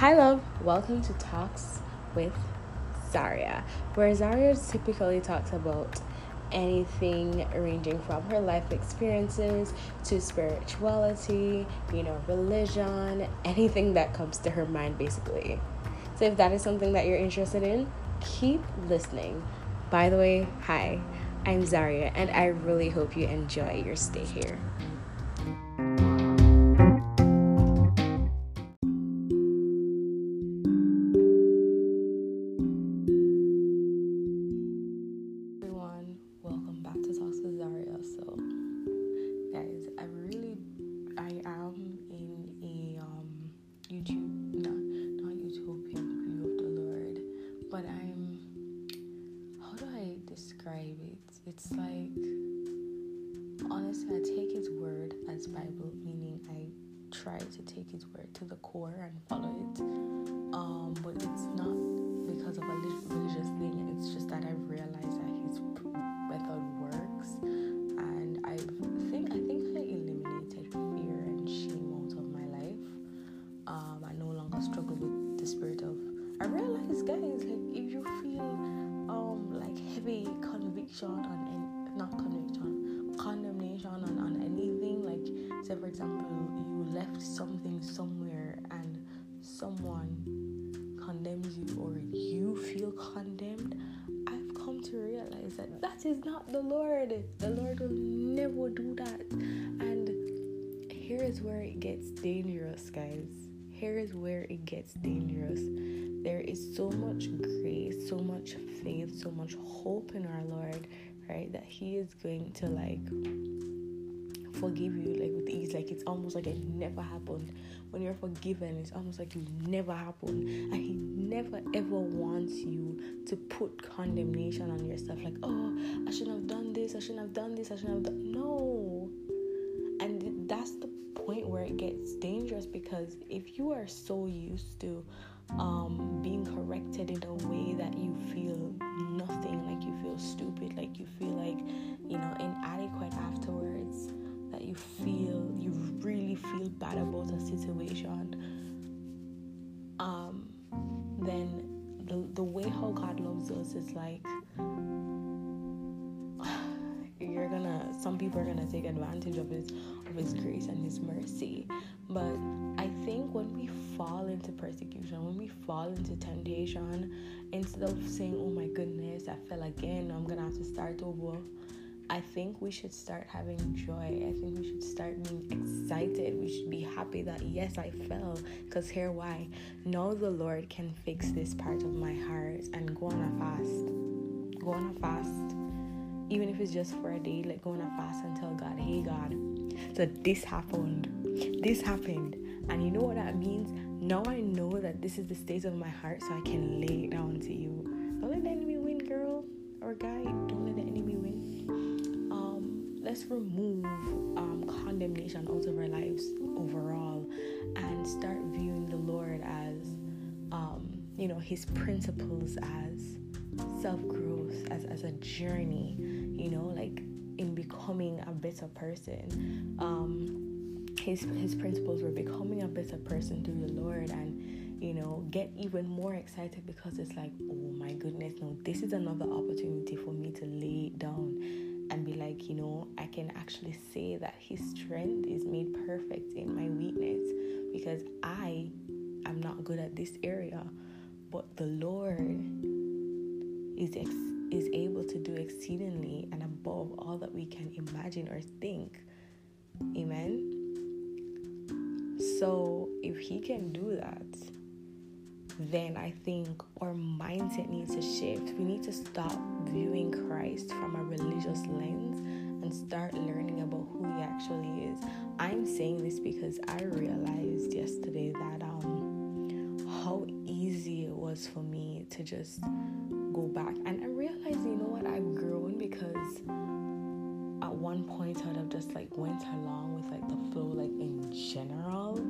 Hi, love. Welcome to Talks with Zharia, where Zharia typically talks about anything ranging from her life experiences to spirituality, you know, religion, anything that comes to her mind, basically. So, if that is something that you're interested in, keep listening. By the way, hi, I'm Zharia, and I really hope you enjoy your stay here. take his word to the core and follow it. Um, but it's not because of a religious thing, it's just that I've realized that his method works. And I think I think I eliminated fear and shame out of my life. Um, I no longer struggle with the spirit of. I realize, guys, like if you feel um, like heavy conviction someone condemns you or you feel condemned, I've come to realize that that is not the Lord. The Lord will never do that. And here is where it gets dangerous, guys. Here is where it gets dangerous. There is so much grace, so much faith, so much hope in our Lord, right? That He is going to like forgive you like with ease like it's almost like it never happened. When you're forgiven it's almost like it never happened. And he never ever wants you to put condemnation on yourself. Like oh i shouldn't have done this. I shouldn't have done this. I shouldn't have done no. And that's the point where it gets dangerous because if you are so used to um, being corrected in a way that you feel nothing, like you feel stupid, like you feel like, you know, inadequate afterwards, that you feel you really feel bad about a situation um then the the way how God loves us is like you're gonna some people are gonna take advantage of his of his grace and his mercy. But i think when we fall into persecution when we fall into temptation instead of saying oh my goodness i fell again i'm gonna have to start over I think we should start having joy. I think we should start being excited. We should be happy that yes, I fell. Because here, why? Know the Lord can fix this part of my heart and go on a fast. Go on a fast. Even if it's just for a day, like go on a fast and tell God, hey, God, so this happened. This happened. And you know what that means? Now I know that this is the state of my heart, so I can lay it down let's remove um, condemnation out of our lives overall and start viewing the Lord as, um, you know, His principles as self growth, as, as a journey, you know, like in becoming a better person. Um, his, his principles were becoming a better person through the Lord and you know get even more excited because it's like oh my goodness no this is another opportunity for me to lay down and be like, you know, I can actually say that His strength is made perfect in my weakness because I am not good at this area, but the Lord is ex- is able to do exceedingly and above all that we can imagine or think. Amen. So if He can do that, then I think our mindset needs to shift. We need to stop viewing Christ start learning about who he actually is. I'm saying this because I realized yesterday that um how easy it was for me to just go back and I realized you know what I've grown because at one point I'd have just like went along with like the flow like in general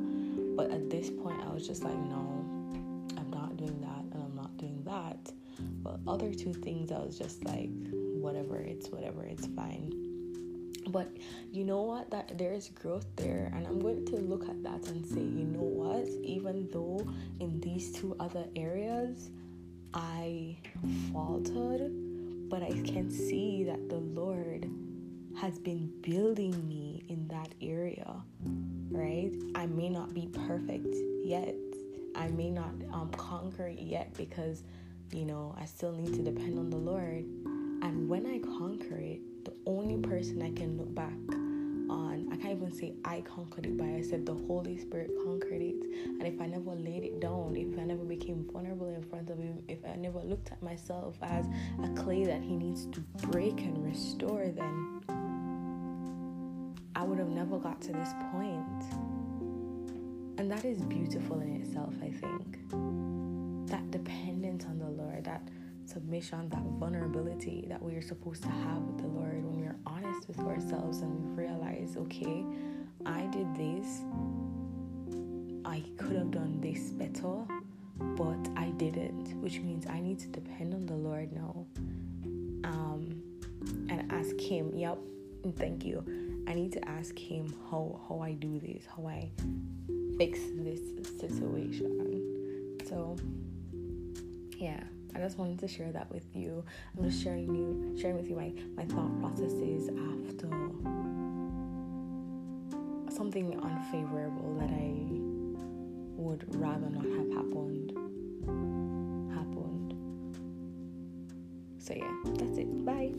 but at this point I was just like no I'm not doing that and I'm not doing that. But other two things, I was just like, whatever, it's whatever, it's fine. But you know what? That there is growth there and i'm going to look at that and say you know what? Even though in these two other areas i faltered but i can see that the lord has been building me in that area right? I may not be perfect yet. I may not um, conquer it yet because you know i still need to depend on the lord. And when i conquer it the only person I can look back on. I can't even say I conquered it, but I said the Holy Spirit conquered it. And if I never laid it down, if I never became vulnerable in front of Him, if I never looked at myself as a clay that He needs to break and restore, then I would have never got to this point. And that is beautiful in itself, I think. That dependence on the Lord, that submission, that vulnerability that we are supposed to have with the Lord when we're honest with ourselves and we realize, okay, I did this, I could have done this better, but I didn't, which means I need to depend on the Lord now um, and ask Him, yep, thank you. I need to ask Him how, how I do this, how I fix this situation. So, yeah. I just wanted to share that with you. I'm just sharing you sharing with you my, my thought processes after something unfavorable that I would rather not have happened happened. So yeah, that's it. Bye.